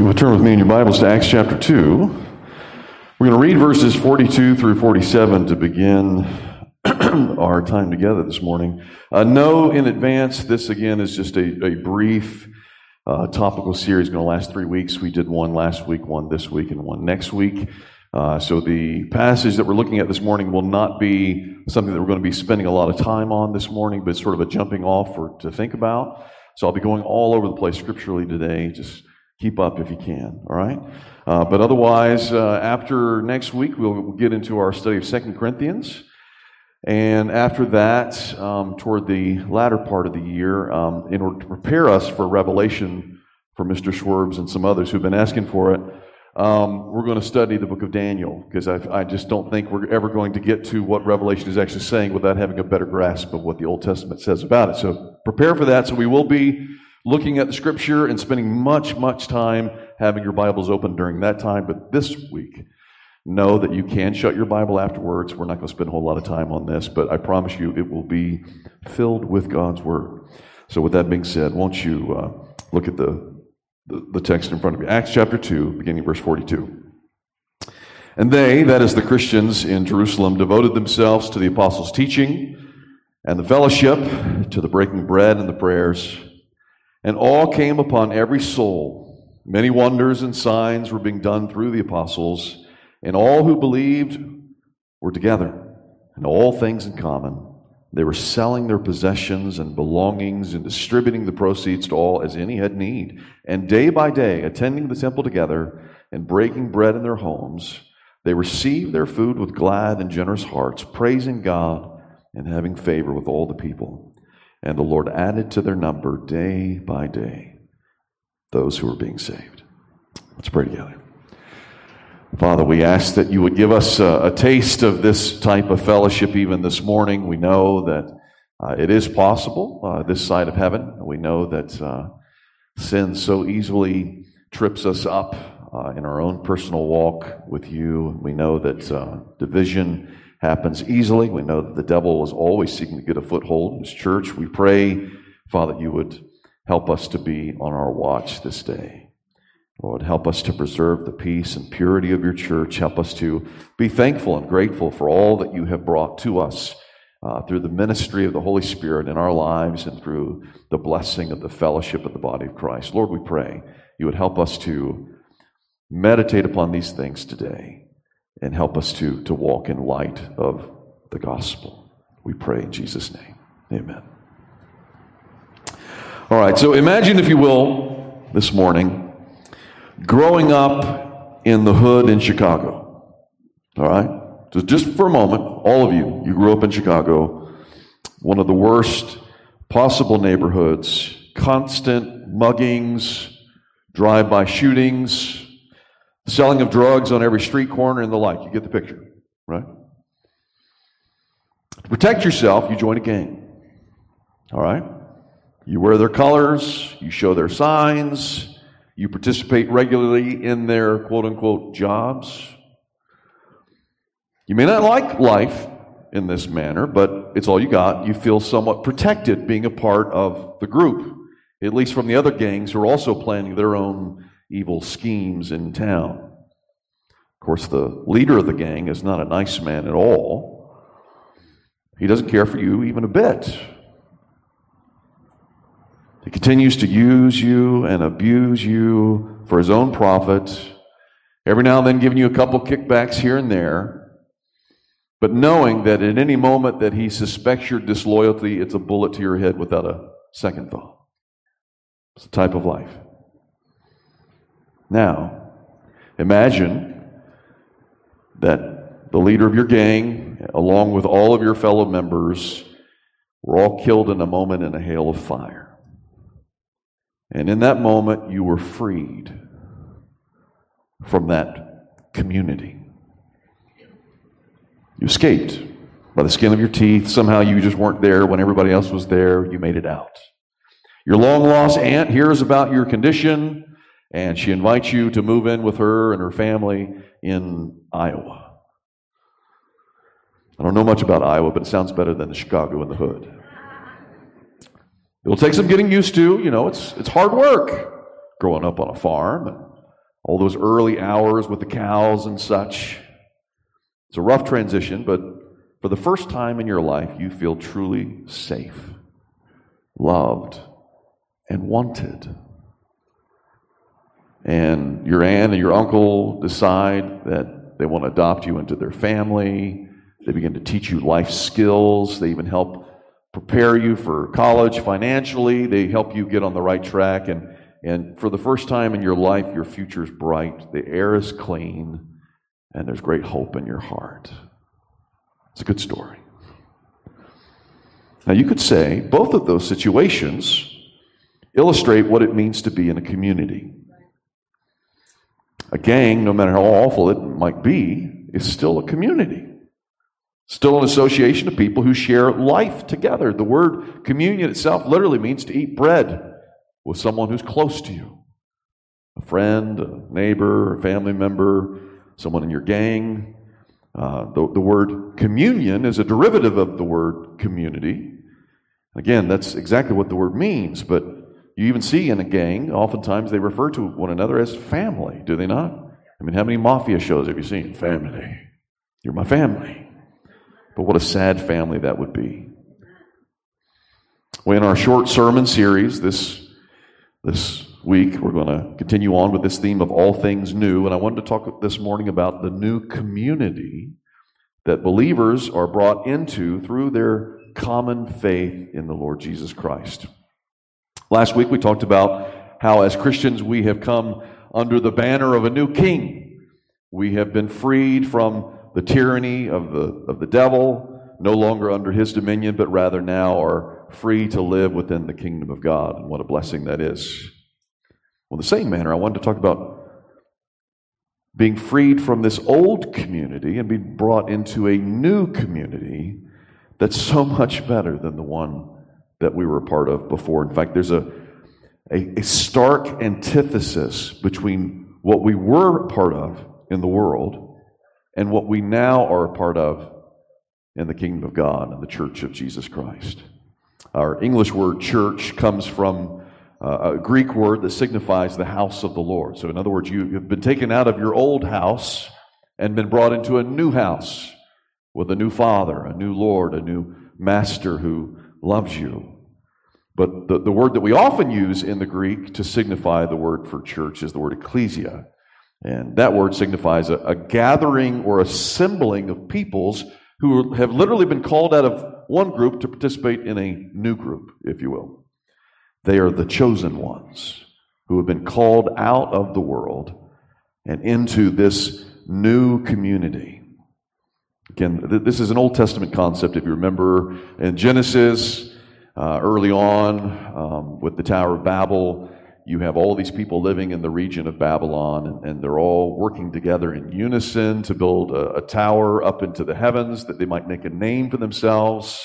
you will turn with me in your Bibles to Acts chapter 2, we're going to read verses 42 through 47 to begin our time together this morning. Uh, know in advance, this again is just a, a brief uh, topical series going to last three weeks. We did one last week, one this week, and one next week. Uh, so the passage that we're looking at this morning will not be something that we're going to be spending a lot of time on this morning, but sort of a jumping off for, to think about. So I'll be going all over the place scripturally today. Just keep up if you can, all right? Uh, but otherwise, uh, after next week, we'll, get into our study of Second Corinthians. And after that, um, toward the latter part of the year, um, in order to prepare us for Revelation for Mr. Schwerbs and some others who've been asking for it, um, we're going to study the book of Daniel because I just don't think we're ever going to get to what Revelation is actually saying without having a better grasp of what the Old Testament says about it. So prepare for that. So we will be looking at the scripture and spending much, much time having your Bibles open during that time. But this week, know that you can shut your Bible afterwards. We're not going to spend a whole lot of time on this, but I promise you it will be filled with God's Word. So, with that being said, won't you uh, look at the, the, the text in front of you? Acts chapter 2, beginning verse 42. And they, that is the Christians in Jerusalem, devoted themselves to the apostles' teaching and the fellowship, to the breaking bread and the prayers. And all came upon every soul. Many wonders and signs were being done through the apostles, and all who believed were together, and all things in common. They were selling their possessions and belongings and distributing the proceeds to all as any had need. And day by day, attending the temple together and breaking bread in their homes, they received their food with glad and generous hearts, praising God and having favor with all the people. And the Lord added to their number day by day those who were being saved. Let's pray together. Father, we ask that you would give us a, a taste of this type of fellowship even this morning. We know that uh, it is possible uh, this side of heaven. We know that uh, sin so easily trips us up uh, in our own personal walk with you. We know that uh, division happens easily. We know that the devil is always seeking to get a foothold in his church. We pray, Father, you would help us to be on our watch this day. Lord, help us to preserve the peace and purity of your church. Help us to be thankful and grateful for all that you have brought to us uh, through the ministry of the Holy Spirit in our lives and through the blessing of the fellowship of the body of Christ. Lord, we pray you would help us to meditate upon these things today and help us to, to walk in light of the gospel. We pray in Jesus' name. Amen. All right, so imagine, if you will, this morning, growing up in the hood in Chicago. All right? So just for a moment, all of you, you grew up in Chicago, one of the worst possible neighborhoods, constant muggings, drive by shootings, selling of drugs on every street corner and the like. You get the picture, right? To protect yourself, you join a gang. All right? You wear their colors, you show their signs, you participate regularly in their quote unquote jobs. You may not like life in this manner, but it's all you got. You feel somewhat protected being a part of the group, at least from the other gangs who are also planning their own evil schemes in town. Of course, the leader of the gang is not a nice man at all. He doesn't care for you even a bit. He continues to use you and abuse you for his own profit, every now and then giving you a couple kickbacks here and there, but knowing that at any moment that he suspects your disloyalty, it's a bullet to your head without a second thought. It's a type of life. Now, imagine that the leader of your gang, along with all of your fellow members, were all killed in a moment in a hail of fire. And in that moment, you were freed from that community. You escaped by the skin of your teeth. Somehow you just weren't there when everybody else was there. You made it out. Your long lost aunt hears about your condition and she invites you to move in with her and her family in Iowa. I don't know much about Iowa, but it sounds better than Chicago in the hood. It'll take some getting used to. You know, it's, it's hard work growing up on a farm and all those early hours with the cows and such. It's a rough transition, but for the first time in your life, you feel truly safe, loved, and wanted. And your aunt and your uncle decide that they want to adopt you into their family. They begin to teach you life skills. They even help prepare you for college financially. They help you get on the right track. And, and for the first time in your life, your future is bright. The air is clean. And there's great hope in your heart. It's a good story. Now, you could say both of those situations illustrate what it means to be in a community. A gang, no matter how awful it might be, is still a community. Still an association of people who share life together. The word communion itself literally means to eat bread with someone who's close to you a friend, a neighbor, a family member, someone in your gang. Uh, the, the word communion is a derivative of the word community. Again, that's exactly what the word means, but you even see in a gang, oftentimes they refer to one another as family, do they not? I mean, how many mafia shows have you seen? Family. You're my family. But what a sad family that would be. Well, in our short sermon series this, this week, we're going to continue on with this theme of all things new. And I wanted to talk this morning about the new community that believers are brought into through their common faith in the Lord Jesus Christ. Last week we talked about how, as Christians, we have come under the banner of a new king. We have been freed from the tyranny of the, of the devil, no longer under his dominion, but rather now are free to live within the kingdom of God. And what a blessing that is. Well, in the same manner, I wanted to talk about being freed from this old community and being brought into a new community that's so much better than the one that we were a part of before. In fact, there's a, a, a stark antithesis between what we were a part of in the world and what we now are a part of in the kingdom of God and the church of Jesus Christ. Our English word church comes from uh, a Greek word that signifies the house of the Lord. So, in other words, you have been taken out of your old house and been brought into a new house with a new father, a new Lord, a new master who loves you. But the, the word that we often use in the Greek to signify the word for church is the word ecclesia. And that word signifies a, a gathering or assembling of peoples who have literally been called out of one group to participate in a new group, if you will. They are the chosen ones who have been called out of the world and into this new community. Again, this is an Old Testament concept. If you remember in Genesis, uh, early on um, with the Tower of Babel, you have all these people living in the region of Babylon, and, and they're all working together in unison to build a, a tower up into the heavens that they might make a name for themselves.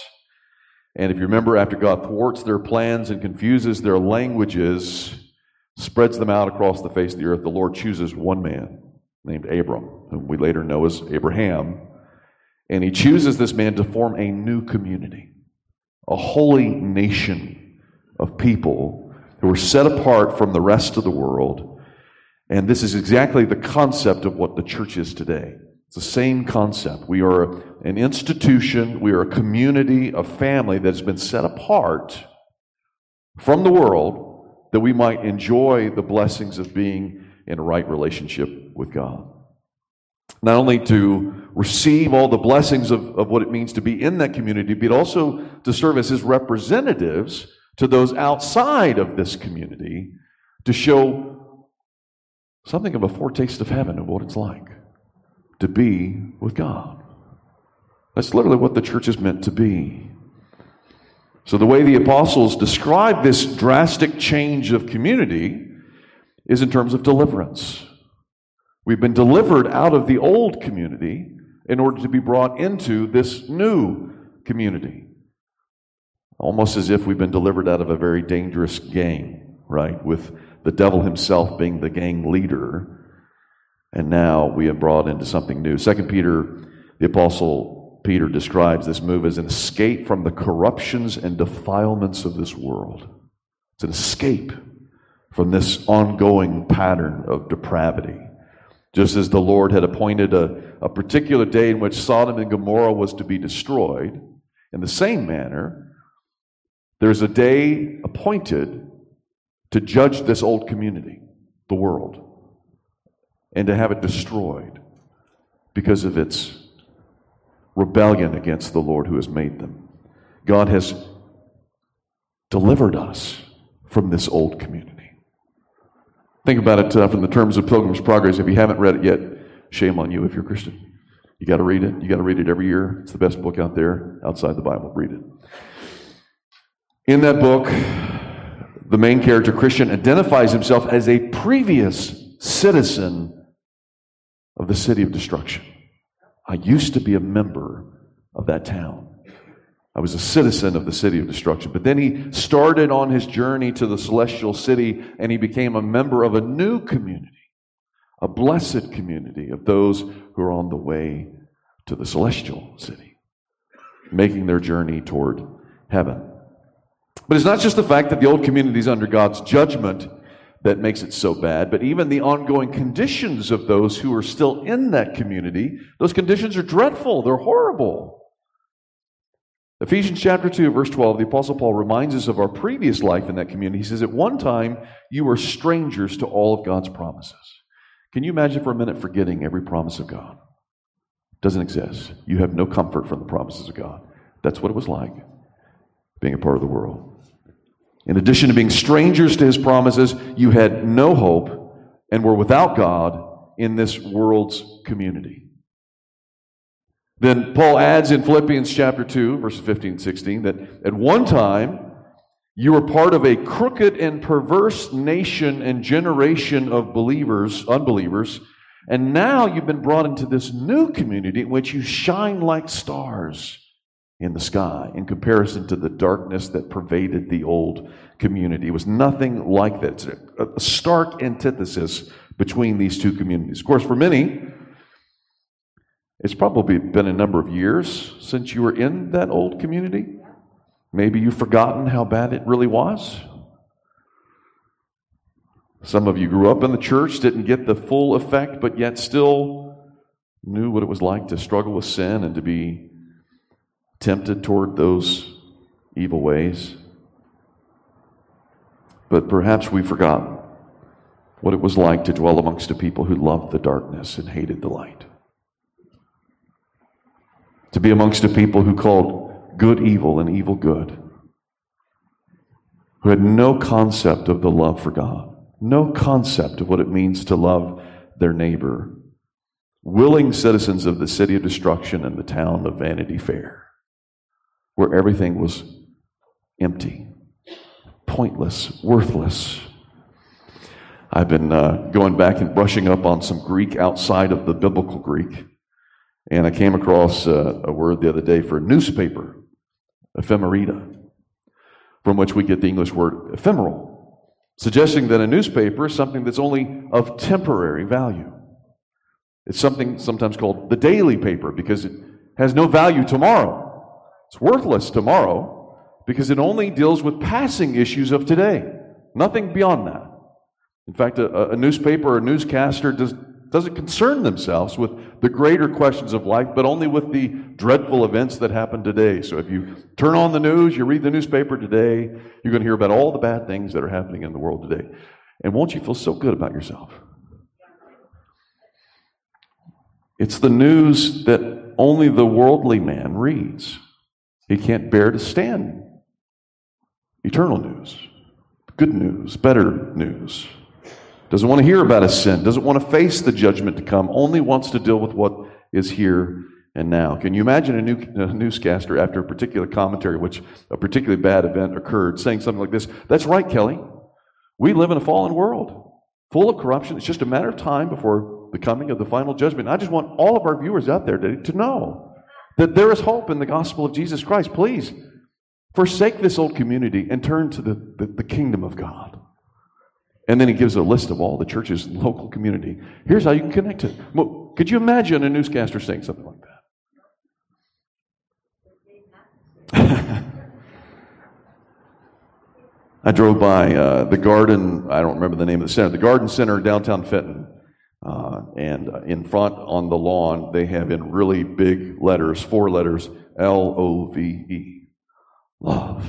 And if you remember, after God thwarts their plans and confuses their languages, spreads them out across the face of the earth, the Lord chooses one man named Abram, whom we later know as Abraham. And he chooses this man to form a new community, a holy nation of people who are set apart from the rest of the world. And this is exactly the concept of what the church is today. It's the same concept. We are an institution, we are a community, a family that has been set apart from the world that we might enjoy the blessings of being in a right relationship with God. Not only to receive all the blessings of, of what it means to be in that community, but also to serve as his representatives to those outside of this community to show something of a foretaste of heaven of what it's like to be with God. That's literally what the church is meant to be. So, the way the apostles describe this drastic change of community is in terms of deliverance. We've been delivered out of the old community in order to be brought into this new community. Almost as if we've been delivered out of a very dangerous gang, right? With the devil himself being the gang leader. And now we have brought into something new. Second Peter, the apostle Peter describes this move as an escape from the corruptions and defilements of this world. It's an escape from this ongoing pattern of depravity. Just as the Lord had appointed a, a particular day in which Sodom and Gomorrah was to be destroyed, in the same manner, there's a day appointed to judge this old community, the world, and to have it destroyed because of its rebellion against the Lord who has made them. God has delivered us from this old community. Think about it uh, from the terms of Pilgrim's Progress. If you haven't read it yet, shame on you if you're a Christian. You got to read it. You got to read it every year. It's the best book out there outside the Bible. Read it. In that book, the main character, Christian, identifies himself as a previous citizen of the city of destruction. I used to be a member of that town. I was a citizen of the city of destruction. But then he started on his journey to the celestial city and he became a member of a new community, a blessed community of those who are on the way to the celestial city, making their journey toward heaven. But it's not just the fact that the old community is under God's judgment that makes it so bad, but even the ongoing conditions of those who are still in that community, those conditions are dreadful, they're horrible. Ephesians chapter 2, verse 12, the Apostle Paul reminds us of our previous life in that community. He says, At one time, you were strangers to all of God's promises. Can you imagine for a minute forgetting every promise of God? It doesn't exist. You have no comfort from the promises of God. That's what it was like being a part of the world. In addition to being strangers to his promises, you had no hope and were without God in this world's community. Then Paul adds in Philippians chapter 2, verses 15 and 16, that at one time you were part of a crooked and perverse nation and generation of believers, unbelievers, and now you've been brought into this new community in which you shine like stars in the sky in comparison to the darkness that pervaded the old community. It was nothing like that. It's a stark antithesis between these two communities. Of course, for many, it's probably been a number of years since you were in that old community. Maybe you've forgotten how bad it really was. Some of you grew up in the church, didn't get the full effect, but yet still knew what it was like to struggle with sin and to be tempted toward those evil ways. But perhaps we forgot what it was like to dwell amongst a people who loved the darkness and hated the light to be amongst a people who called good evil and evil good, who had no concept of the love for God, no concept of what it means to love their neighbor, willing citizens of the city of destruction and the town of Vanity Fair, where everything was empty, pointless, worthless. I've been uh, going back and brushing up on some Greek outside of the biblical Greek. And I came across a, a word the other day for newspaper, ephemerida, from which we get the English word ephemeral, suggesting that a newspaper is something that's only of temporary value. It's something sometimes called the daily paper because it has no value tomorrow. It's worthless tomorrow because it only deals with passing issues of today, nothing beyond that. In fact, a, a newspaper or a newscaster does, doesn't concern themselves with the greater questions of life, but only with the dreadful events that happen today. So if you turn on the news, you read the newspaper today, you're going to hear about all the bad things that are happening in the world today. And won't you feel so good about yourself? It's the news that only the worldly man reads. He can't bear to stand eternal news, good news, better news doesn't want to hear about his sin, doesn't want to face the judgment to come, only wants to deal with what is here and now. Can you imagine a, new, a newscaster after a particular commentary, which a particularly bad event occurred, saying something like this? That's right, Kelly. We live in a fallen world full of corruption. It's just a matter of time before the coming of the final judgment. I just want all of our viewers out there to, to know that there is hope in the gospel of Jesus Christ. Please forsake this old community and turn to the, the, the kingdom of God. And then he gives a list of all the the local community. Here's how you can connect to it. Could you imagine a newscaster saying something like that? I drove by uh, the garden, I don't remember the name of the center, the garden center downtown Fenton. Uh, and in front on the lawn, they have in really big letters, four letters, L O V E. Love.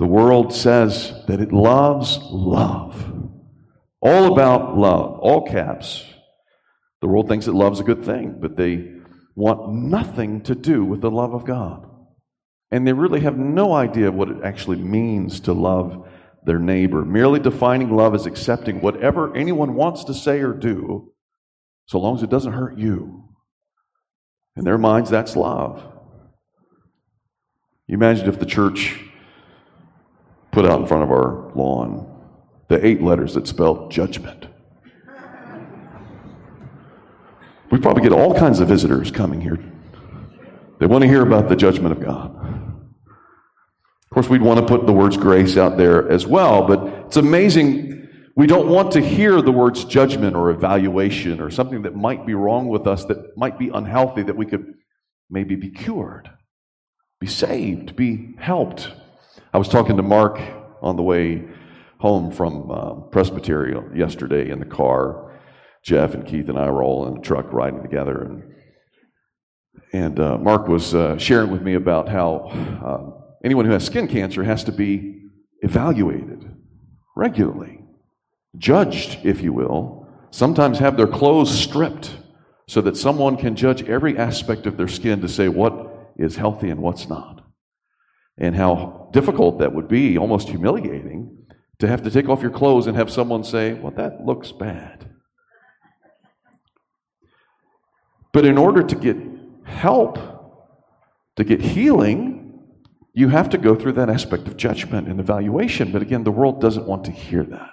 The world says that it loves love. All about love, all caps. The world thinks it loves a good thing, but they want nothing to do with the love of God. And they really have no idea what it actually means to love their neighbor. Merely defining love as accepting whatever anyone wants to say or do, so long as it doesn't hurt you. In their minds, that's love. You imagine if the church put out in front of our lawn the eight letters that spell judgment. We probably get all kinds of visitors coming here. They want to hear about the judgment of God. Of course, we'd want to put the words grace out there as well, but it's amazing. We don't want to hear the words judgment or evaluation or something that might be wrong with us, that might be unhealthy, that we could maybe be cured, be saved, be helped. I was talking to Mark on the way home from uh, Presbyterian yesterday in the car. Jeff and Keith and I were all in the truck riding together, and and uh, Mark was uh, sharing with me about how um, anyone who has skin cancer has to be evaluated regularly, judged, if you will, sometimes have their clothes stripped so that someone can judge every aspect of their skin to say what is healthy and what's not. And how difficult that would be, almost humiliating, to have to take off your clothes and have someone say, Well, that looks bad. But in order to get help, to get healing, you have to go through that aspect of judgment and evaluation. But again, the world doesn't want to hear that.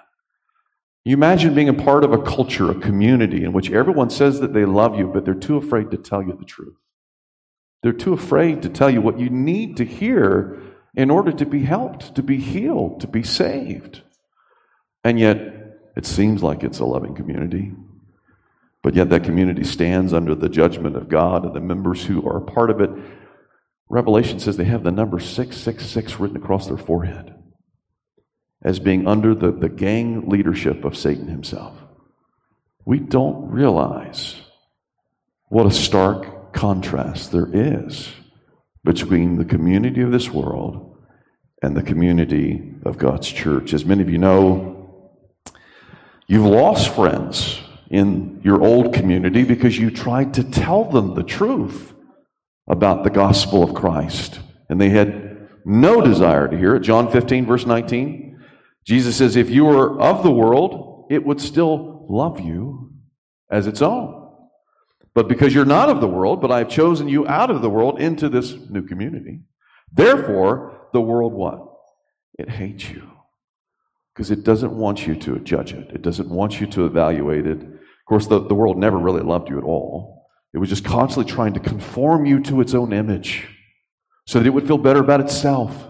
You imagine being a part of a culture, a community in which everyone says that they love you, but they're too afraid to tell you the truth. They're too afraid to tell you what you need to hear in order to be helped, to be healed, to be saved. And yet, it seems like it's a loving community. But yet, that community stands under the judgment of God, and the members who are a part of it Revelation says they have the number 666 written across their forehead as being under the, the gang leadership of Satan himself. We don't realize what a stark contrast there is between the community of this world and the community of God's church. As many of you know, you've lost friends in your old community because you tried to tell them the truth about the gospel of Christ. And they had no desire to hear it. John 15, verse 19. Jesus says, If you were of the world, it would still love you as its own. But because you're not of the world, but I have chosen you out of the world into this new community, therefore, the world what? It hates you. Because it doesn't want you to judge it, it doesn't want you to evaluate it. Of course, the, the world never really loved you at all. It was just constantly trying to conform you to its own image so that it would feel better about itself.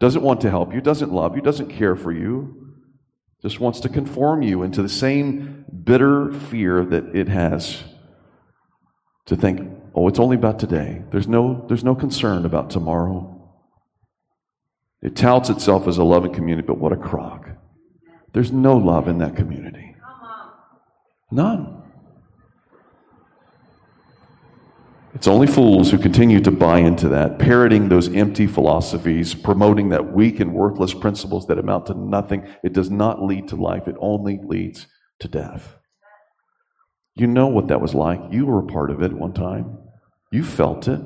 Doesn't want to help you, doesn't love you, doesn't care for you, just wants to conform you into the same bitter fear that it has to think, oh, it's only about today. There's no, there's no concern about tomorrow. It touts itself as a loving community, but what a crock. There's no love in that community. None. It's only fools who continue to buy into that, parroting those empty philosophies, promoting that weak and worthless principles that amount to nothing. It does not lead to life, it only leads to death. You know what that was like. You were a part of it one time, you felt it.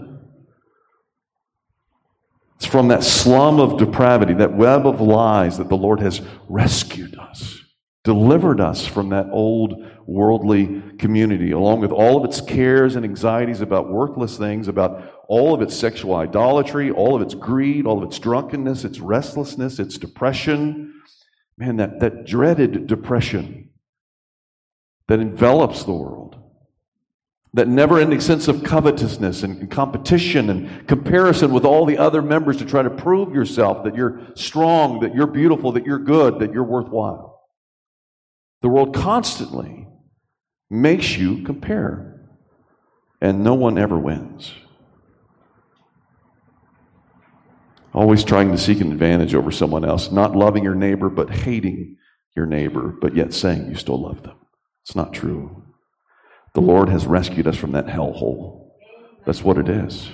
It's from that slum of depravity, that web of lies, that the Lord has rescued us delivered us from that old worldly community, along with all of its cares and anxieties about worthless things, about all of its sexual idolatry, all of its greed, all of its drunkenness, its restlessness, its depression. Man, that, that dreaded depression that envelops the world. That never ending sense of covetousness and competition and comparison with all the other members to try to prove yourself that you're strong, that you're beautiful, that you're good, that you're worthwhile. The world constantly makes you compare, and no one ever wins. Always trying to seek an advantage over someone else, not loving your neighbor, but hating your neighbor, but yet saying you still love them. It's not true. The Lord has rescued us from that hellhole. That's what it is.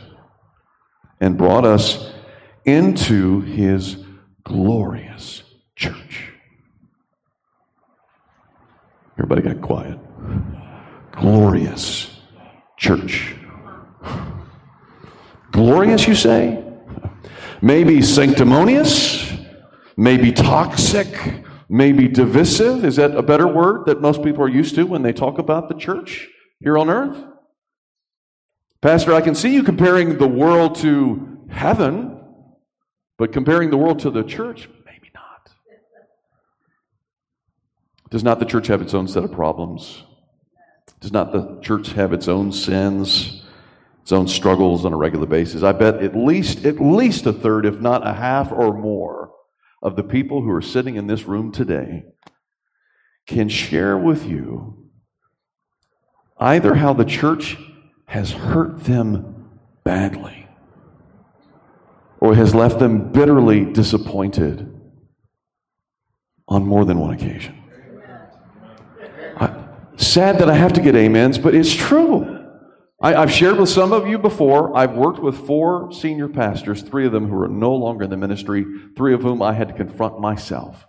And brought us into his glorious church. Everybody got quiet. Glorious church. Glorious, you say? Maybe sanctimonious, maybe toxic, maybe divisive. Is that a better word that most people are used to when they talk about the church here on earth? Pastor, I can see you comparing the world to heaven, but comparing the world to the church, maybe not. Does not the church have its own set of problems? Does not the church have its own sins? its own struggles on a regular basis. I bet at least at least a third, if not a half or more, of the people who are sitting in this room today can share with you either how the church has hurt them badly or has left them bitterly disappointed on more than one occasion. Sad that I have to get amens, but it's true. I, have shared with some of you before. I've worked with four senior pastors, three of them who are no longer in the ministry, three of whom I had to confront myself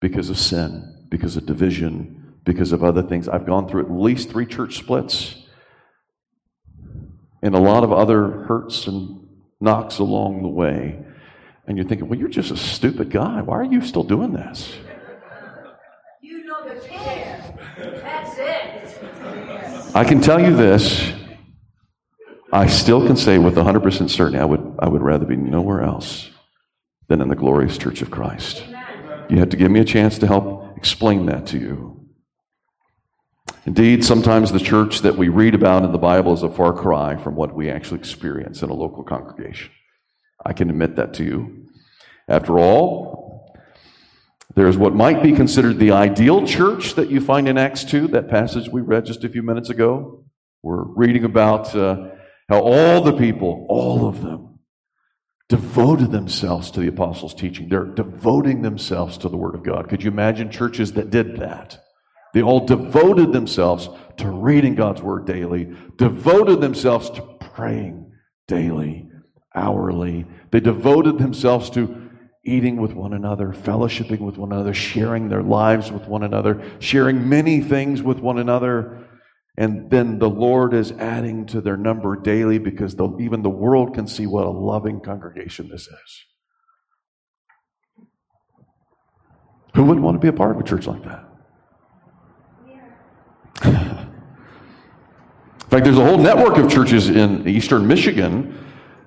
because of sin, because of division, because of other things. I've gone through at least three church splits and a lot of other hurts and knocks along the way. And you're thinking, well, you're just a stupid guy. Why are you still doing this? You know the care. That's it. I can tell you this. I still can say with 100% certainty, I would, I would rather be nowhere else than in the glorious church of Christ. You have to give me a chance to help explain that to you. Indeed, sometimes the church that we read about in the Bible is a far cry from what we actually experience in a local congregation. I can admit that to you. After all, there's what might be considered the ideal church that you find in Acts 2, that passage we read just a few minutes ago. We're reading about uh, how all the people, all of them, devoted themselves to the apostles' teaching. They're devoting themselves to the Word of God. Could you imagine churches that did that? They all devoted themselves to reading God's Word daily, devoted themselves to praying daily, hourly. They devoted themselves to eating with one another, fellowshipping with one another, sharing their lives with one another, sharing many things with one another. And then the Lord is adding to their number daily because the, even the world can see what a loving congregation this is. Who wouldn't want to be a part of a church like that? in fact, there's a whole network of churches in eastern Michigan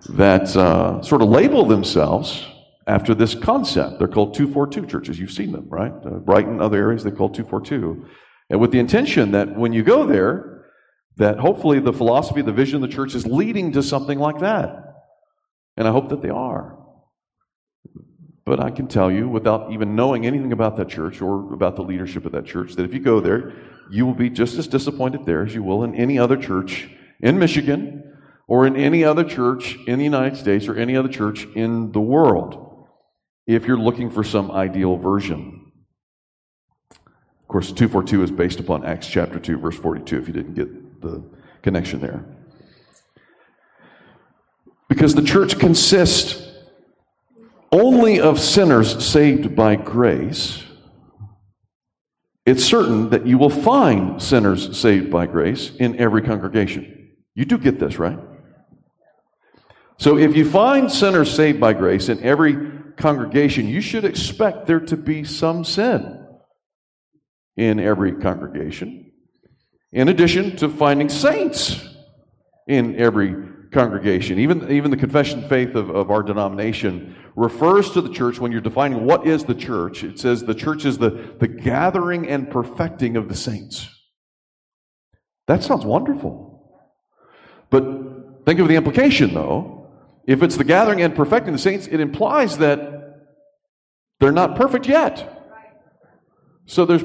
that uh, sort of label themselves after this concept. They're called 242 churches. You've seen them, right? Uh, Brighton, other areas, they call 242. And with the intention that when you go there, that hopefully the philosophy, the vision of the church is leading to something like that. And I hope that they are. But I can tell you, without even knowing anything about that church or about the leadership of that church, that if you go there, you will be just as disappointed there as you will in any other church in Michigan or in any other church in the United States or any other church in the world if you're looking for some ideal version. Of course, 242 is based upon Acts chapter 2, verse 42, if you didn't get the connection there. Because the church consists only of sinners saved by grace, it's certain that you will find sinners saved by grace in every congregation. You do get this, right? So if you find sinners saved by grace in every congregation, you should expect there to be some sin in every congregation, in addition to finding saints in every congregation. Even, even the confession faith of, of our denomination refers to the church when you're defining what is the church. It says the church is the, the gathering and perfecting of the saints. That sounds wonderful. But think of the implication, though. If it's the gathering and perfecting the saints, it implies that they're not perfect yet. So there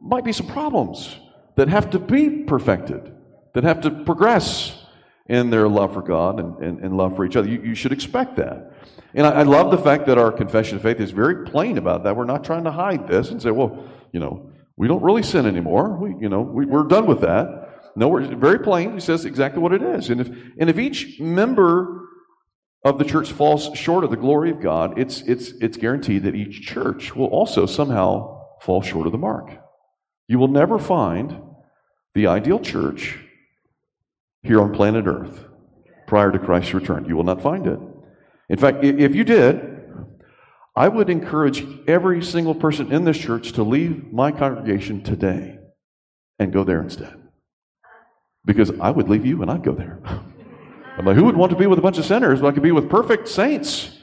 might be some problems that have to be perfected, that have to progress in their love for God and, and, and love for each other. You, you should expect that. And I, I love the fact that our confession of faith is very plain about that. We're not trying to hide this and say, well, you know, we don't really sin anymore. We, you know, we, we're done with that. No, we're very plain. He says exactly what it is. And if, and if each member of the church falls short of the glory of God, it's, it's, it's guaranteed that each church will also somehow fall short of the mark. You will never find the ideal church here on planet Earth prior to Christ's return. You will not find it. In fact, if you did, I would encourage every single person in this church to leave my congregation today and go there instead. Because I would leave you and I'd go there. I'm like, who would want to be with a bunch of sinners? Well, I could be with perfect saints,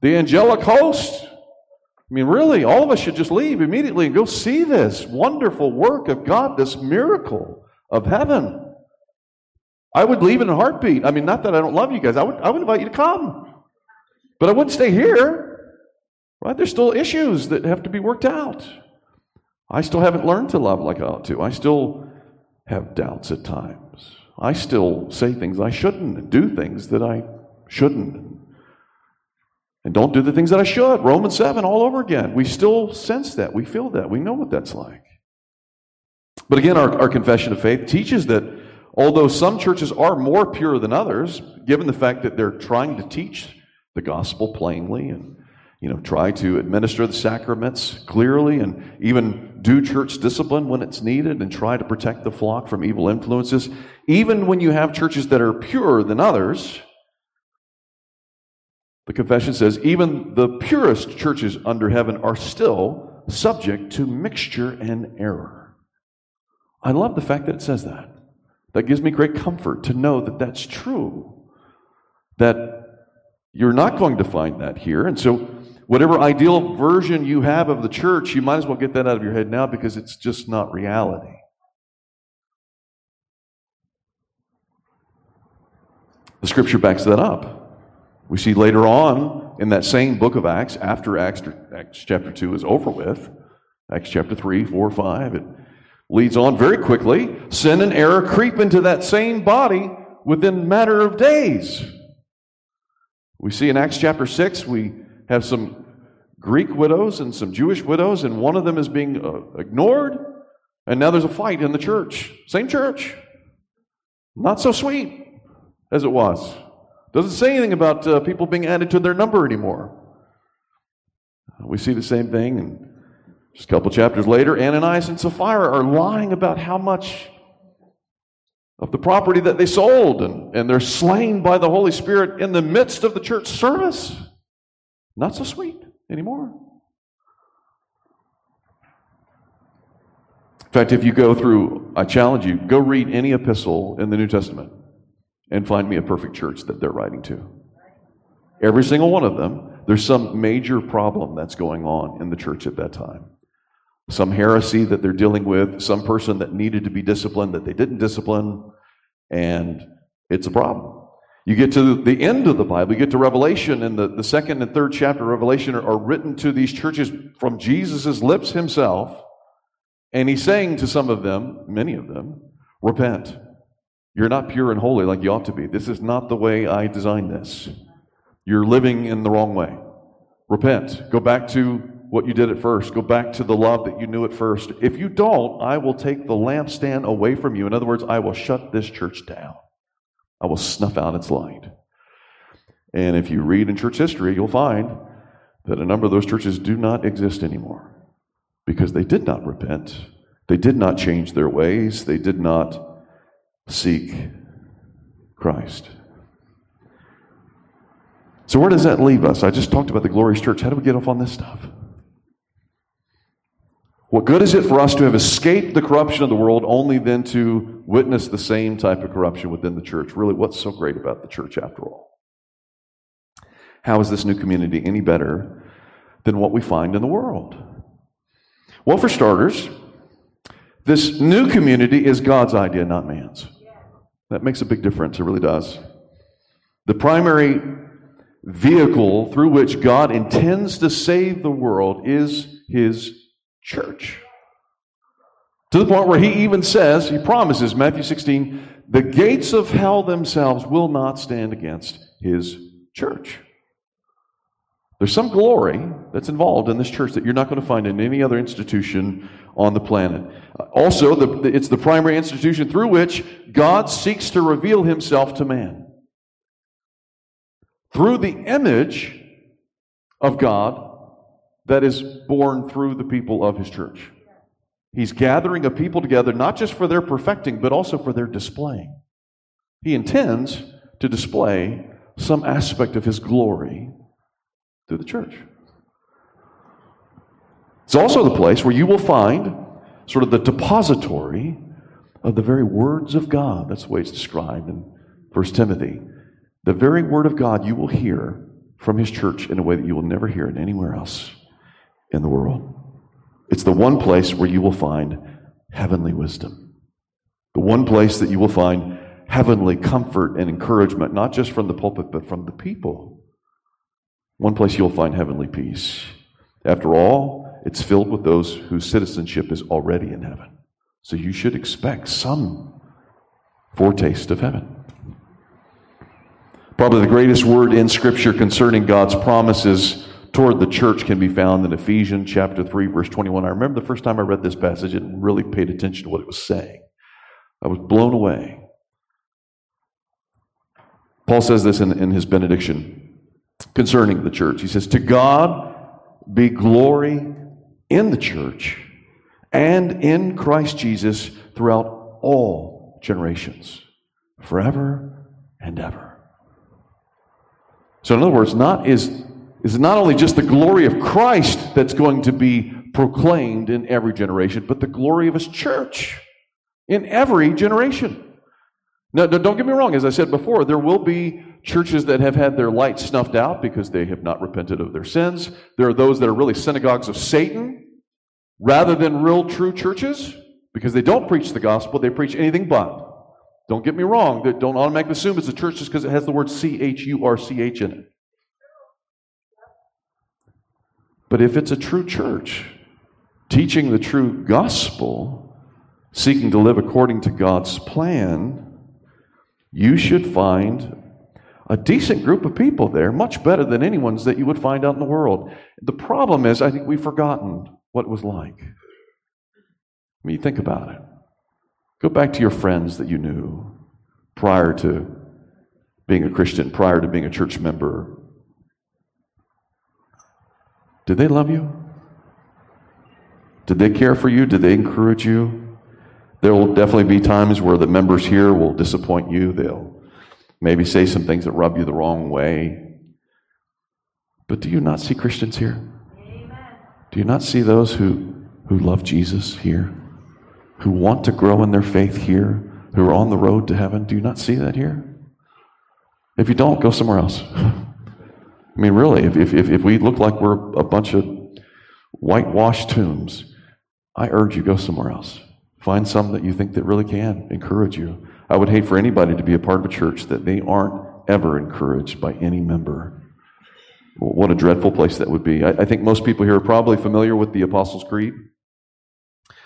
the angelic host. I mean, really, all of us should just leave immediately and go see this wonderful work of God, this miracle of heaven. I would leave in a heartbeat. I mean, not that I don't love you guys, I would, I would invite you to come. But I wouldn't stay here. Right? There's still issues that have to be worked out. I still haven't learned to love like I ought to. I still have doubts at times. I still say things I shouldn't and do things that I shouldn't. And don't do the things that I should. Romans 7 all over again. We still sense that. We feel that. We know what that's like. But again, our, our confession of faith teaches that although some churches are more pure than others, given the fact that they're trying to teach the gospel plainly and you know try to administer the sacraments clearly and even do church discipline when it's needed and try to protect the flock from evil influences. Even when you have churches that are purer than others the confession says even the purest churches under heaven are still subject to mixture and error. I love the fact that it says that. That gives me great comfort to know that that's true. That you're not going to find that here. And so, whatever ideal version you have of the church, you might as well get that out of your head now because it's just not reality. The scripture backs that up. We see later on in that same book of Acts, after Acts, Acts chapter 2 is over with, Acts chapter 3, 4, 5, it leads on very quickly. Sin and error creep into that same body within matter of days. We see in Acts chapter 6, we have some Greek widows and some Jewish widows, and one of them is being uh, ignored, and now there's a fight in the church. Same church. Not so sweet as it was. Doesn't say anything about uh, people being added to their number anymore. We see the same thing, and just a couple chapters later, Ananias and Sapphira are lying about how much of the property that they sold, and, and they're slain by the Holy Spirit in the midst of the church service. Not so sweet anymore. In fact, if you go through, I challenge you, go read any epistle in the New Testament and find me a perfect church that they're writing to. Every single one of them, there's some major problem that's going on in the church at that time some heresy that they're dealing with, some person that needed to be disciplined that they didn't discipline, and it's a problem. You get to the end of the Bible, you get to Revelation, and the, the second and third chapter of Revelation are, are written to these churches from Jesus' lips himself. And he's saying to some of them, many of them, repent. You're not pure and holy like you ought to be. This is not the way I designed this. You're living in the wrong way. Repent. Go back to what you did at first. Go back to the love that you knew at first. If you don't, I will take the lampstand away from you. In other words, I will shut this church down. I will snuff out its light. And if you read in church history, you'll find that a number of those churches do not exist anymore because they did not repent. They did not change their ways. They did not seek Christ. So, where does that leave us? I just talked about the glorious church. How do we get off on this stuff? What good is it for us to have escaped the corruption of the world only then to witness the same type of corruption within the church? Really, what's so great about the church after all? How is this new community any better than what we find in the world? Well, for starters, this new community is God's idea, not man's. That makes a big difference. It really does. The primary vehicle through which God intends to save the world is his church. To the point where he even says, he promises, Matthew 16, the gates of hell themselves will not stand against his church. There's some glory that's involved in this church that you're not going to find in any other institution on the planet. Also, the, it's the primary institution through which God seeks to reveal himself to man. Through the image of God that is born through the people of his church. He's gathering a people together not just for their perfecting, but also for their displaying. He intends to display some aspect of his glory through the church. It's also the place where you will find sort of the depository of the very words of God. That's the way it's described in 1 Timothy. The very word of God you will hear from his church in a way that you will never hear it anywhere else in the world. It's the one place where you will find heavenly wisdom. The one place that you will find heavenly comfort and encouragement, not just from the pulpit, but from the people. One place you'll find heavenly peace. After all, it's filled with those whose citizenship is already in heaven. So you should expect some foretaste of heaven. Probably the greatest word in Scripture concerning God's promises toward the church can be found in Ephesians chapter 3, verse 21. I remember the first time I read this passage and really paid attention to what it was saying. I was blown away. Paul says this in, in his benediction concerning the church. He says, To God be glory in the church and in Christ Jesus throughout all generations, forever and ever. So, in other words, not is, is not only just the glory of Christ that's going to be proclaimed in every generation, but the glory of his church in every generation. Now, don't get me wrong, as I said before, there will be churches that have had their light snuffed out because they have not repented of their sins. There are those that are really synagogues of Satan rather than real true churches because they don't preach the gospel, they preach anything but. Don't get me wrong. Don't automatically assume it's a church just because it has the word C H U R C H in it. But if it's a true church, teaching the true gospel, seeking to live according to God's plan, you should find a decent group of people there, much better than anyone's that you would find out in the world. The problem is, I think we've forgotten what it was like. I mean, think about it. Go back to your friends that you knew prior to being a Christian, prior to being a church member. Did they love you? Did they care for you? Did they encourage you? There will definitely be times where the members here will disappoint you. They'll maybe say some things that rub you the wrong way. But do you not see Christians here? Amen. Do you not see those who, who love Jesus here? who want to grow in their faith here, who are on the road to heaven. Do you not see that here? If you don't, go somewhere else. I mean, really, if, if, if we look like we're a bunch of whitewashed tombs, I urge you, go somewhere else. Find some that you think that really can encourage you. I would hate for anybody to be a part of a church that they aren't ever encouraged by any member. What a dreadful place that would be. I, I think most people here are probably familiar with the Apostles' Creed.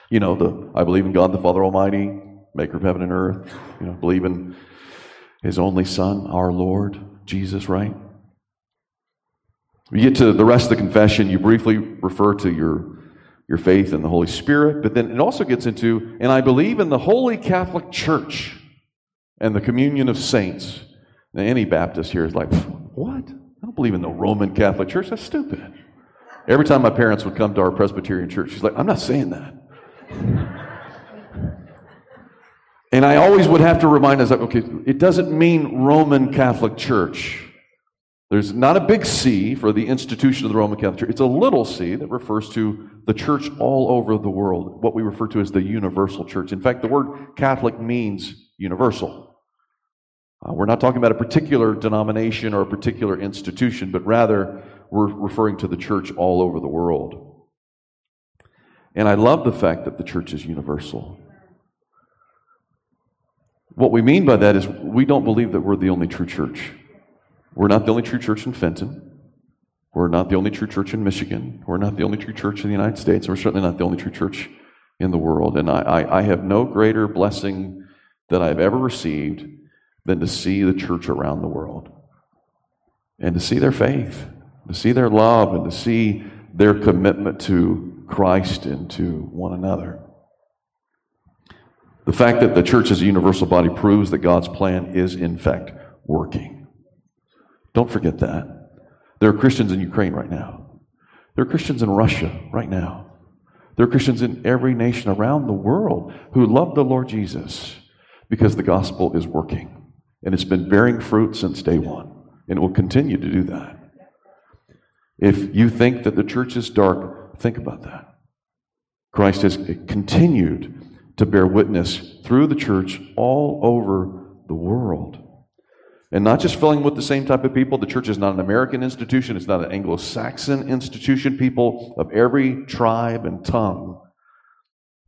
You know, the I believe in God the Father Almighty, maker of heaven and earth. You know, believe in his only Son, our Lord, Jesus, right? You get to the rest of the confession, you briefly refer to your, your faith in the Holy Spirit, but then it also gets into, and I believe in the Holy Catholic Church and the communion of saints. Now, any Baptist here is like, what? I don't believe in the Roman Catholic Church. That's stupid. Every time my parents would come to our Presbyterian church, she's like, I'm not saying that. And I always would have to remind us, okay, it doesn't mean Roman Catholic Church. There's not a big C for the institution of the Roman Catholic Church. It's a little c that refers to the church all over the world, what we refer to as the universal church. In fact, the word Catholic means universal. Uh, we're not talking about a particular denomination or a particular institution, but rather we're referring to the church all over the world. And I love the fact that the church is universal. What we mean by that is we don't believe that we're the only true church. We're not the only true church in Fenton. We're not the only true church in Michigan. We're not the only true church in the United States. We're certainly not the only true church in the world. And I, I, I have no greater blessing that I've ever received than to see the church around the world and to see their faith, to see their love, and to see their commitment to Christ and to one another. The fact that the church is a universal body proves that God's plan is, in fact, working. Don't forget that. There are Christians in Ukraine right now. There are Christians in Russia right now. There are Christians in every nation around the world who love the Lord Jesus because the gospel is working. And it's been bearing fruit since day one, and it will continue to do that. If you think that the church is dark, think about that. Christ has continued to bear witness through the church all over the world. And not just filling with the same type of people. The church is not an American institution, it's not an Anglo Saxon institution. People of every tribe and tongue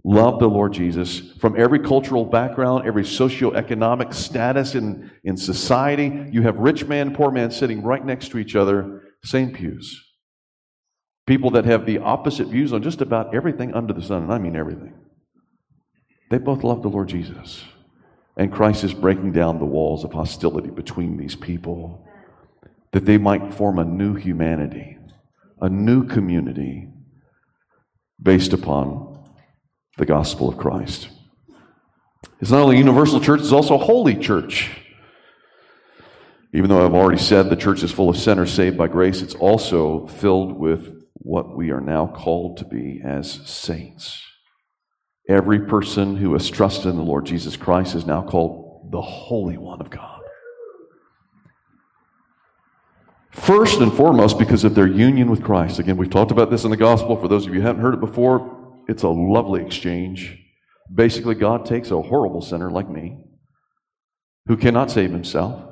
love the Lord Jesus from every cultural background, every socioeconomic status in, in society. You have rich man, poor man sitting right next to each other, same pews. People that have the opposite views on just about everything under the sun, and I mean everything. They both love the Lord Jesus. And Christ is breaking down the walls of hostility between these people that they might form a new humanity, a new community based upon the gospel of Christ. It's not only a universal church, it's also a holy church. Even though I've already said the church is full of sinners saved by grace, it's also filled with what we are now called to be as saints. Every person who has trusted in the Lord Jesus Christ is now called the Holy One of God. First and foremost, because of their union with Christ. Again, we've talked about this in the gospel. For those of you who haven't heard it before, it's a lovely exchange. Basically, God takes a horrible sinner like me, who cannot save himself,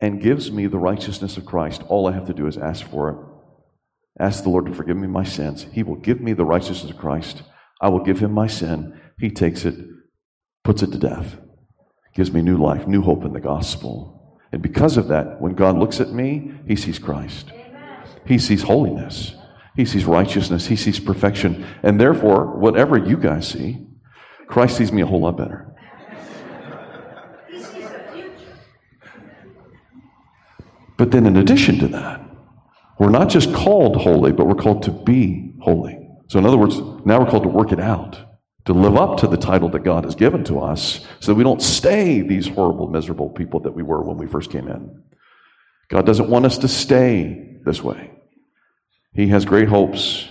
and gives me the righteousness of Christ. All I have to do is ask for it. Ask the Lord to forgive me my sins. He will give me the righteousness of Christ I will give him my sin. He takes it, puts it to death, gives me new life, new hope in the gospel. And because of that, when God looks at me, he sees Christ. He sees holiness. He sees righteousness. He sees perfection. And therefore, whatever you guys see, Christ sees me a whole lot better. But then, in addition to that, we're not just called holy, but we're called to be holy. So, in other words, now we're called to work it out, to live up to the title that God has given to us so that we don't stay these horrible, miserable people that we were when we first came in. God doesn't want us to stay this way. He has great hopes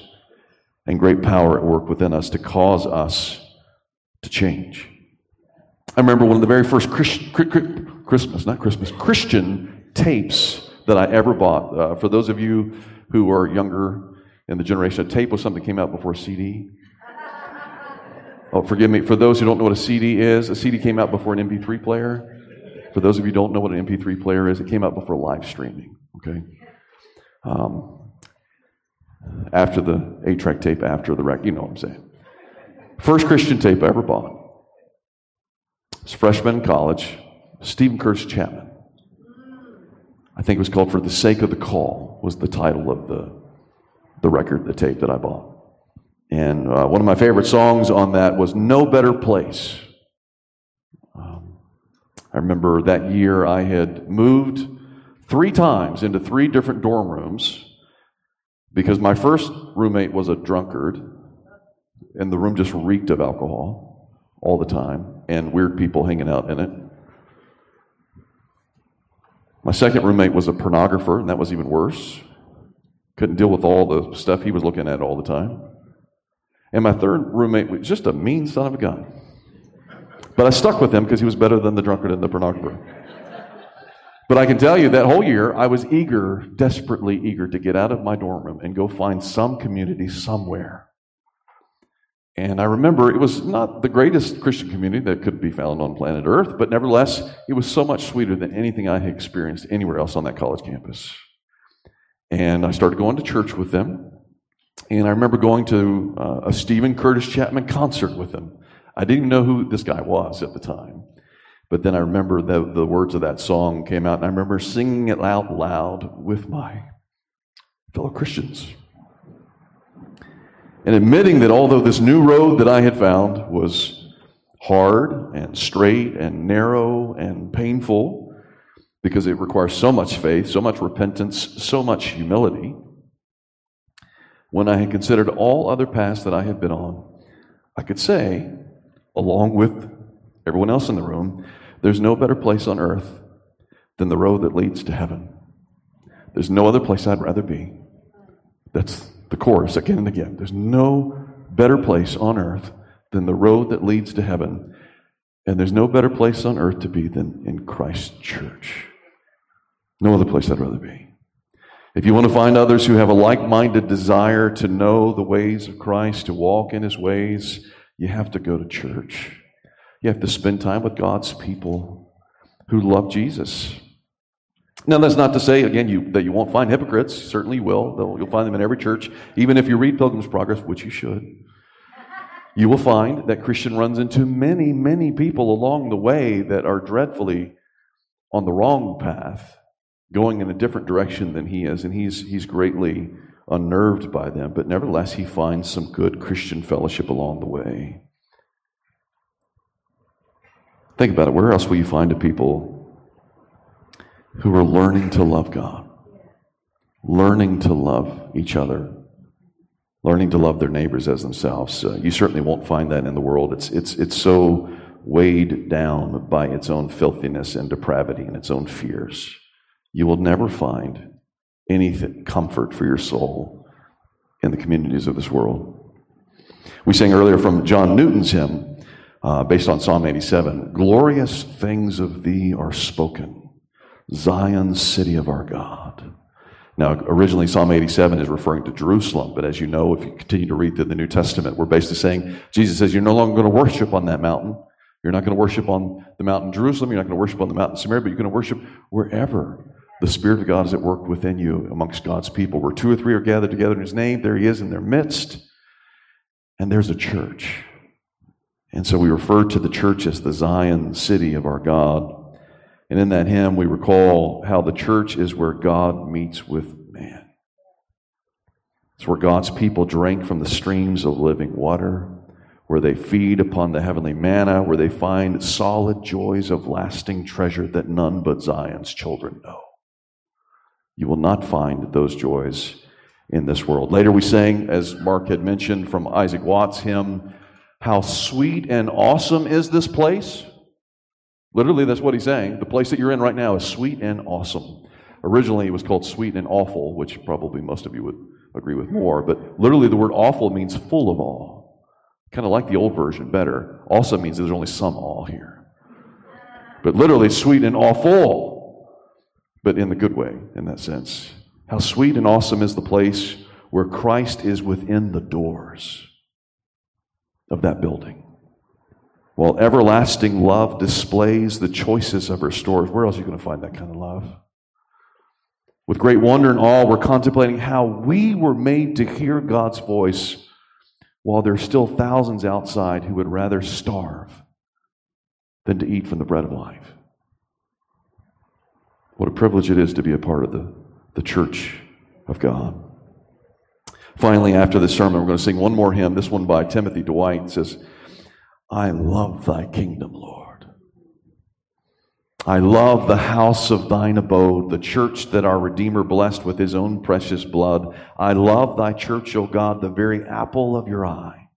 and great power at work within us to cause us to change. I remember one of the very first Christ, Christmas, not Christmas, Christian tapes that I ever bought. Uh, for those of you who are younger, in the generation of tape was something that came out before CD. Oh, forgive me. For those who don't know what a CD is, a CD came out before an MP3 player. For those of you who don't know what an MP3 player is, it came out before live streaming. Okay. Um, after the eight-track tape, after the record, you know what I'm saying. First Christian tape I ever bought. It's freshman in college. Steven Curtis Chapman. I think it was called "For the Sake of the Call" was the title of the the record, the tape that I bought. And uh, one of my favorite songs on that was No Better Place. Um, I remember that year I had moved three times into three different dorm rooms because my first roommate was a drunkard, and the room just reeked of alcohol all the time and weird people hanging out in it. My second roommate was a pornographer, and that was even worse. Couldn't deal with all the stuff he was looking at all the time. And my third roommate was just a mean son of a gun. But I stuck with him because he was better than the drunkard and the pornographer. But I can tell you that whole year, I was eager, desperately eager to get out of my dorm room and go find some community somewhere. And I remember it was not the greatest Christian community that could be found on planet Earth, but nevertheless, it was so much sweeter than anything I had experienced anywhere else on that college campus. And I started going to church with them. And I remember going to uh, a Steven Curtis Chapman concert with them. I didn't even know who this guy was at the time. But then I remember the, the words of that song came out, and I remember singing it out loud with my fellow Christians. And admitting that although this new road that I had found was hard and straight and narrow and painful because it requires so much faith, so much repentance, so much humility. When I had considered all other paths that I had been on, I could say, along with everyone else in the room, there's no better place on earth than the road that leads to heaven. There's no other place I'd rather be. That's the chorus again and again. There's no better place on earth than the road that leads to heaven. And there's no better place on earth to be than in Christ's church. No other place I'd rather be. If you want to find others who have a like minded desire to know the ways of Christ, to walk in his ways, you have to go to church. You have to spend time with God's people who love Jesus. Now, that's not to say, again, you, that you won't find hypocrites. Certainly you will. You'll find them in every church. Even if you read Pilgrim's Progress, which you should, you will find that Christian runs into many, many people along the way that are dreadfully on the wrong path, going in a different direction than he is, and he's, he's greatly unnerved by them. But nevertheless, he finds some good Christian fellowship along the way. Think about it. Where else will you find a people who are learning to love God, learning to love each other, learning to love their neighbors as themselves. Uh, you certainly won't find that in the world. It's, it's, it's so weighed down by its own filthiness and depravity and its own fears. You will never find any comfort for your soul in the communities of this world. We sang earlier from John Newton's hymn, uh, based on Psalm 87 Glorious things of thee are spoken Zion, city of our God. Now, originally, Psalm 87 is referring to Jerusalem, but as you know, if you continue to read through the New Testament, we're basically saying Jesus says, You're no longer going to worship on that mountain. You're not going to worship on the mountain Jerusalem. You're not going to worship on the mountain Samaria, but you're going to worship wherever the Spirit of God is at work within you amongst God's people. Where two or three are gathered together in His name, there He is in their midst. And there's a church. And so we refer to the church as the Zion city of our God. And in that hymn, we recall how the church is where God meets with man. It's where God's people drink from the streams of living water, where they feed upon the heavenly manna, where they find solid joys of lasting treasure that none but Zion's children know. You will not find those joys in this world. Later, we sang, as Mark had mentioned from Isaac Watts' hymn, How sweet and awesome is this place! Literally, that's what he's saying. The place that you're in right now is sweet and awesome. Originally, it was called sweet and awful, which probably most of you would agree with more. But literally, the word awful means full of awe. Kind of like the old version better. Also means there's only some awe here. But literally, sweet and awful, but in the good way, in that sense. How sweet and awesome is the place where Christ is within the doors of that building while everlasting love displays the choices of her stores. Where else are you going to find that kind of love? With great wonder and awe, we're contemplating how we were made to hear God's voice while there are still thousands outside who would rather starve than to eat from the bread of life. What a privilege it is to be a part of the, the church of God. Finally, after this sermon, we're going to sing one more hymn, this one by Timothy Dwight. It says, I love thy kingdom, Lord. I love the house of thine abode, the church that our Redeemer blessed with his own precious blood. I love thy church, O God, the very apple of your eye,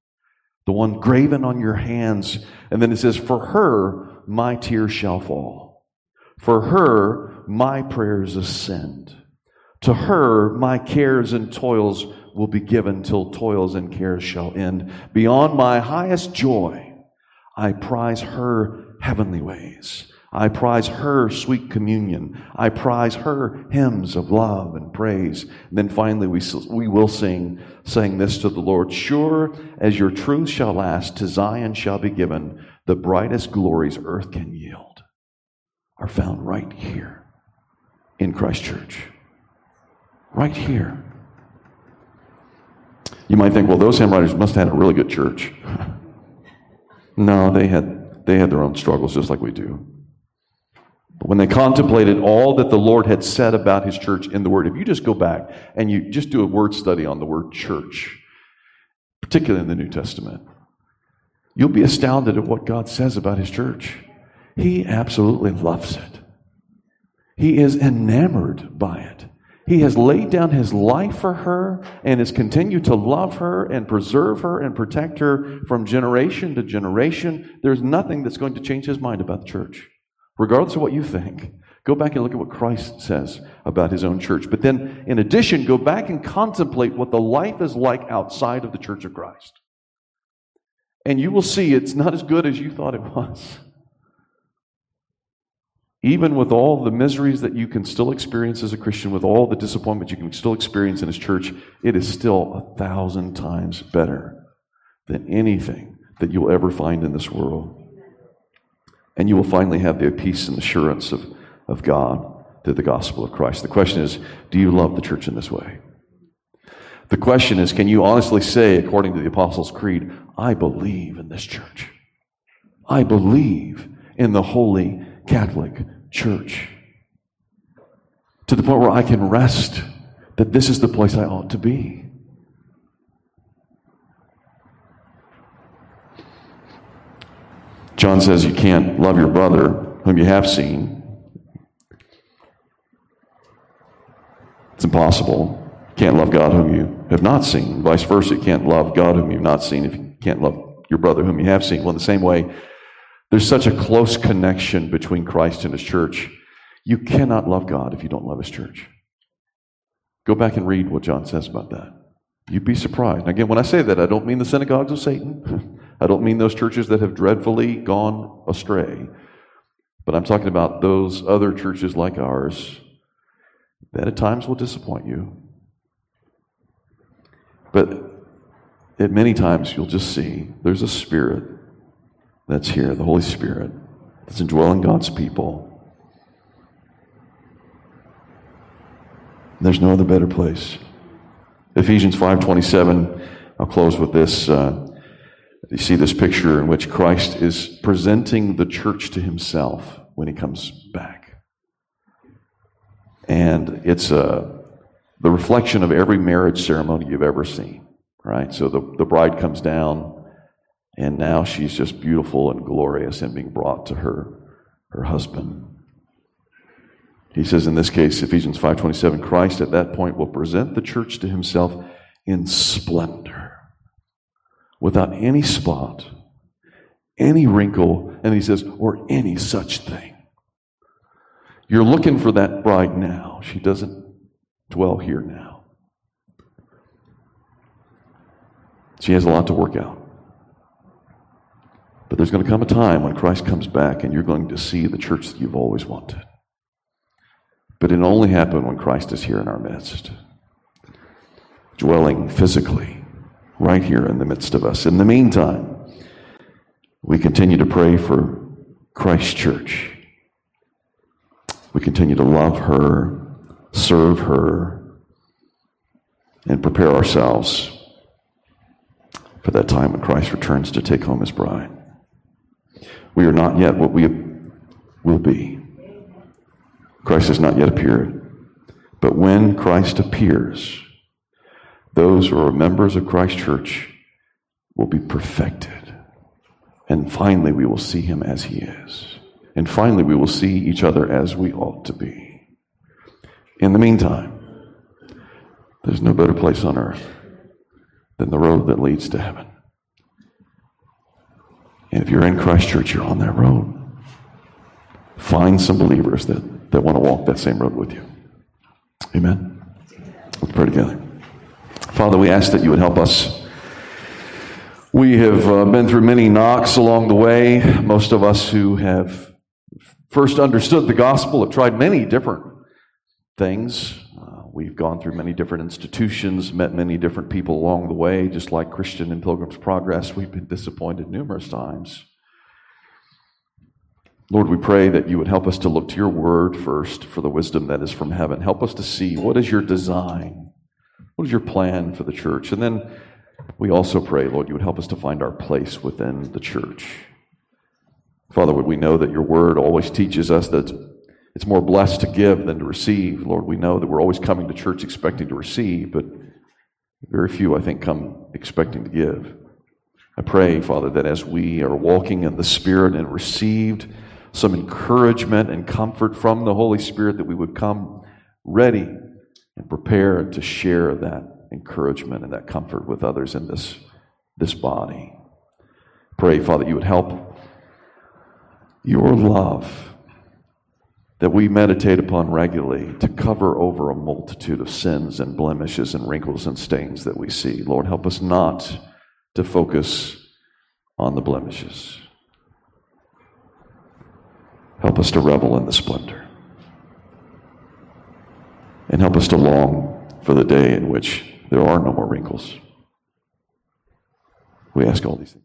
the one graven on your hands. And then it says, For her my tears shall fall. For her my prayers ascend. To her my cares and toils will be given till toils and cares shall end. Beyond my highest joy, I prize her heavenly ways. I prize her sweet communion. I prize her hymns of love and praise. And then finally, we, we will sing, saying this to the Lord Sure as your truth shall last, to Zion shall be given the brightest glories earth can yield, are found right here in Christ Church. Right here. You might think, well, those hymn writers must have had a really good church. No, they had, they had their own struggles just like we do. But when they contemplated all that the Lord had said about his church in the Word, if you just go back and you just do a word study on the word church, particularly in the New Testament, You'll be astounded at what God says about His church. He absolutely loves it. He is enamored by it. He has laid down his life for her and has continued to love her and preserve her and protect her from generation to generation. There's nothing that's going to change his mind about the church, regardless of what you think. Go back and look at what Christ says about his own church. But then, in addition, go back and contemplate what the life is like outside of the church of Christ. And you will see it's not as good as you thought it was. Even with all the miseries that you can still experience as a Christian, with all the disappointment you can still experience in His church, it is still a thousand times better than anything that you'll ever find in this world. And you will finally have the peace and assurance of, of God through the gospel of Christ. The question is do you love the church in this way? The question is can you honestly say, according to the Apostles' Creed, I believe in this church? I believe in the Holy Catholic Church. To the point where I can rest that this is the place I ought to be. John says you can't love your brother whom you have seen. It's impossible. You can't love God whom you have not seen. Vice versa, you can't love God whom you've not seen if you can't love your brother whom you have seen. Well, in the same way, there's such a close connection between Christ and his church. You cannot love God if you don't love his church. Go back and read what John says about that. You'd be surprised. again, when I say that, I don't mean the synagogues of Satan. I don't mean those churches that have dreadfully gone astray. But I'm talking about those other churches like ours that at times will disappoint you. But at many times you'll just see there's a spirit that's here, the Holy Spirit, that's indwelling God's people. There's no other better place. Ephesians 5:27. I'll close with this. Uh, you see this picture in which Christ is presenting the church to Himself when He comes back, and it's uh, the reflection of every marriage ceremony you've ever seen. Right. So the the bride comes down and now she's just beautiful and glorious and being brought to her, her husband. He says in this case, Ephesians 5:27, Christ at that point will present the church to himself in splendor, without any spot, any wrinkle, and he says, or any such thing. You're looking for that bride now. She doesn't dwell here now. She has a lot to work out. But there's going to come a time when Christ comes back and you're going to see the church that you've always wanted. But it only happen when Christ is here in our midst, dwelling physically right here in the midst of us. In the meantime, we continue to pray for Christ's church. We continue to love her, serve her, and prepare ourselves for that time when Christ returns to take home his bride. We are not yet what we will be. Christ has not yet appeared. But when Christ appears, those who are members of Christ's church will be perfected. And finally, we will see him as he is. And finally, we will see each other as we ought to be. In the meantime, there's no better place on earth than the road that leads to heaven. And if you're in Christ Church, you're on that road. Find some believers that, that want to walk that same road with you. Amen. Let's pray together. Father, we ask that you would help us. We have uh, been through many knocks along the way. Most of us who have first understood the gospel have tried many different things. We've gone through many different institutions, met many different people along the way, just like Christian and Pilgrim's Progress. We've been disappointed numerous times. Lord, we pray that you would help us to look to your word first for the wisdom that is from heaven. Help us to see what is your design, what is your plan for the church. And then we also pray, Lord, you would help us to find our place within the church. Father, we know that your word always teaches us that it's more blessed to give than to receive. Lord, we know that we're always coming to church expecting to receive, but very few, I think, come expecting to give. I pray, Father, that as we are walking in the Spirit and received some encouragement and comfort from the Holy Spirit, that we would come ready and prepared to share that encouragement and that comfort with others in this, this body. Pray, Father, you would help your love that we meditate upon regularly to cover over a multitude of sins and blemishes and wrinkles and stains that we see. Lord, help us not to focus on the blemishes. Help us to revel in the splendor. And help us to long for the day in which there are no more wrinkles. We ask all these things.